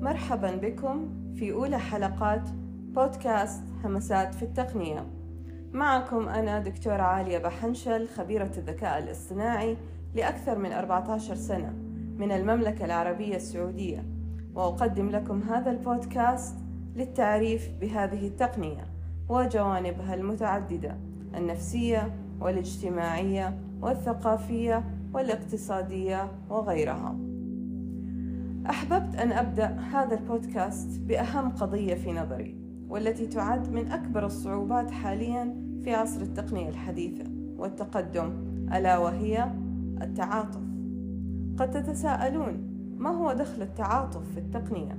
مرحبا بكم في أولى حلقات بودكاست همسات في التقنية معكم أنا دكتورة عالية بحنشل خبيرة الذكاء الاصطناعي لأكثر من 14 سنة من المملكة العربية السعودية وأقدم لكم هذا البودكاست للتعريف بهذه التقنية وجوانبها المتعددة النفسية والاجتماعية والثقافية والاقتصادية وغيرها. أحببت أن أبدأ هذا البودكاست بأهم قضية في نظري والتي تعد من أكبر الصعوبات حاليا في عصر التقنية الحديثة والتقدم ألا وهي التعاطف. قد تتساءلون ما هو دخل التعاطف في التقنية؟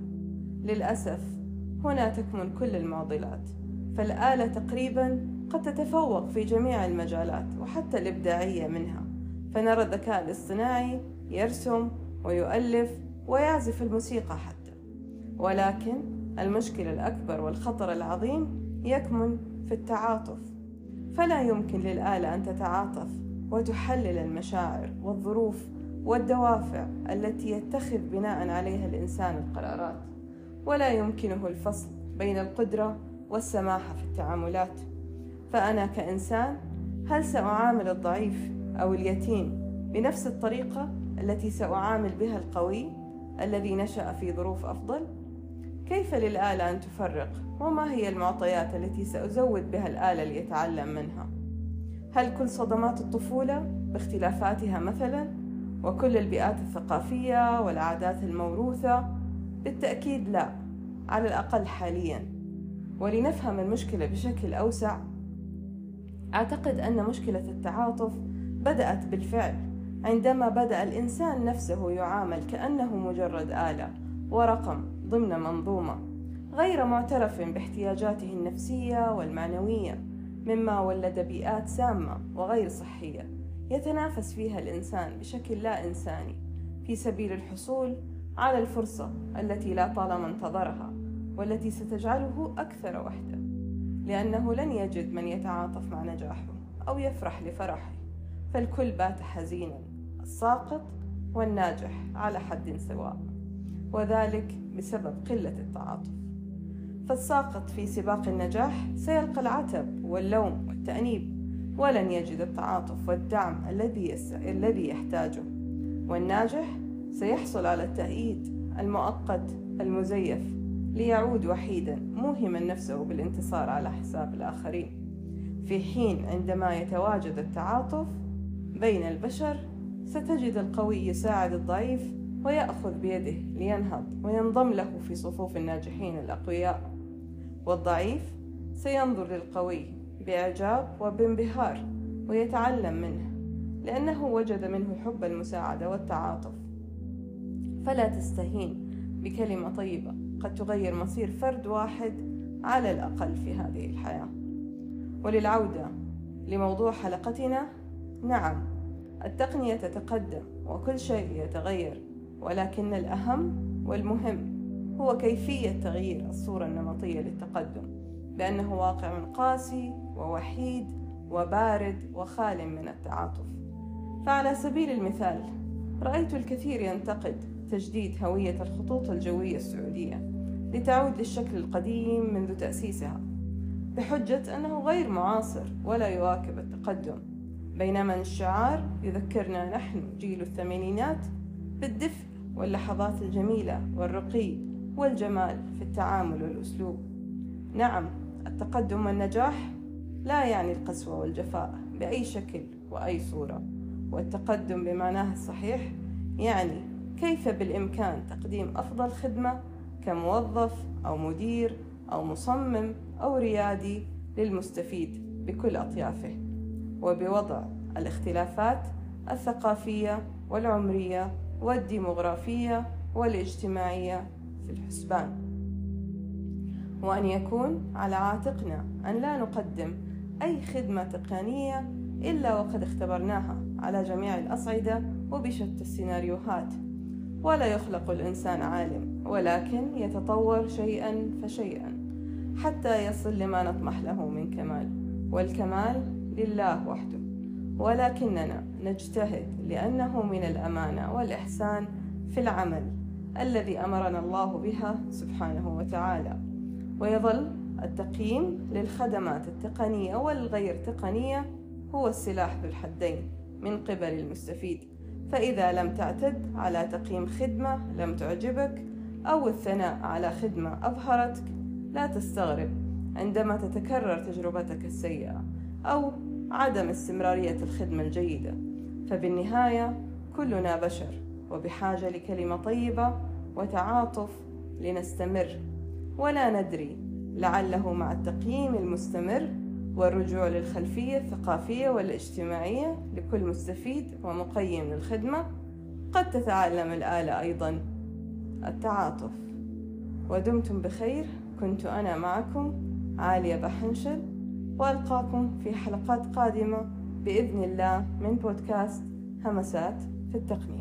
للأسف هنا تكمن كل المعضلات فالآلة تقريبا قد تتفوق في جميع المجالات وحتى الإبداعية منها فنرى الذكاء الاصطناعي يرسم ويؤلف ويعزف الموسيقى حتى. ولكن المشكلة الأكبر والخطر العظيم يكمن في التعاطف. فلا يمكن للآلة أن تتعاطف وتحلل المشاعر والظروف والدوافع التي يتخذ بناء عليها الإنسان القرارات. ولا يمكنه الفصل بين القدرة والسماحة في التعاملات. فأنا كإنسان هل سأعامل الضعيف أو اليتيم بنفس الطريقة التي سأعامل بها القوي؟ الذي نشأ في ظروف أفضل؟ كيف للآلة أن تفرق؟ وما هي المعطيات التي سأزود بها الآلة ليتعلم منها؟ هل كل صدمات الطفولة باختلافاتها مثلا؟ وكل البيئات الثقافية والعادات الموروثة؟ بالتأكيد لا، على الأقل حاليا. ولنفهم المشكلة بشكل أوسع، أعتقد أن مشكلة التعاطف بدأت بالفعل عندما بدأ الإنسان نفسه يعامل كأنه مجرد آلة ورقم ضمن منظومة غير معترف باحتياجاته النفسية والمعنوية مما ولد بيئات سامة وغير صحية يتنافس فيها الإنسان بشكل لا إنساني في سبيل الحصول على الفرصة التي لا طالما انتظرها والتي ستجعله أكثر وحدة لأنه لن يجد من يتعاطف مع نجاحه أو يفرح لفرحه فالكل بات حزينا. الساقط والناجح على حد سواء وذلك بسبب قلة التعاطف فالساقط في سباق النجاح سيلقى العتب واللوم والتأنيب ولن يجد التعاطف والدعم الذي. الذي يحتاجه والناجح سيحصل على التأييد المؤقت المزيف ليعود وحيدا موهما نفسه بالانتصار على حساب الآخرين في حين عندما يتواجد التعاطف بين البشر ستجد القوي يساعد الضعيف ويأخذ بيده لينهض وينضم له في صفوف الناجحين الأقوياء. والضعيف سينظر للقوي بإعجاب وبانبهار ويتعلم منه لأنه وجد منه حب المساعدة والتعاطف. فلا تستهين بكلمة طيبة قد تغير مصير فرد واحد على الأقل في هذه الحياة. وللعودة لموضوع حلقتنا نعم التقنية تتقدم وكل شيء يتغير ولكن الأهم والمهم هو كيفية تغيير الصورة النمطية للتقدم بأنه واقع قاسي ووحيد وبارد وخال من التعاطف. فعلى سبيل المثال رأيت الكثير ينتقد تجديد هوية الخطوط الجوية السعودية لتعود للشكل القديم منذ تأسيسها بحجة أنه غير معاصر ولا يواكب التقدم. بينما الشعار يذكرنا نحن جيل الثمانينات بالدفء واللحظات الجميلة والرقي والجمال في التعامل والأسلوب. نعم التقدم والنجاح لا يعني القسوة والجفاء بأي شكل وأي صورة والتقدم بمعناه الصحيح يعني كيف بالإمكان تقديم أفضل خدمة كموظف أو مدير أو مصمم أو ريادي للمستفيد بكل أطيافه. وبوضع الاختلافات الثقافية والعمرية والديمغرافية والاجتماعية في الحسبان. وأن يكون على عاتقنا أن لا نقدم أي خدمة تقنية إلا وقد اختبرناها على جميع الأصعدة وبشتى السيناريوهات. ولا يخلق الإنسان عالم ولكن يتطور شيئا فشيئا حتى يصل لما نطمح له من كمال. والكمال لله وحده. ولكننا نجتهد لأنه من الأمانة والإحسان في العمل الذي أمرنا الله بها سبحانه وتعالى. ويظل التقييم للخدمات التقنية والغير تقنية هو السلاح ذو الحدين من قبل المستفيد. فإذا لم تعتد على تقييم خدمة لم تعجبك أو الثناء على خدمة أبهرتك لا تستغرب عندما تتكرر تجربتك السيئة. أو عدم استمرارية الخدمة الجيدة. فبالنهاية كلنا بشر وبحاجة لكلمة طيبة وتعاطف لنستمر. ولا ندري لعله مع التقييم المستمر والرجوع للخلفية الثقافية والاجتماعية لكل مستفيد ومقيم للخدمة قد تتعلم الآلة أيضا. التعاطف. ودمتم بخير. كنت أنا معكم عالية بحنشل وألقاكم في حلقات قادمة بإذن الله من بودكاست همسات في التقنية.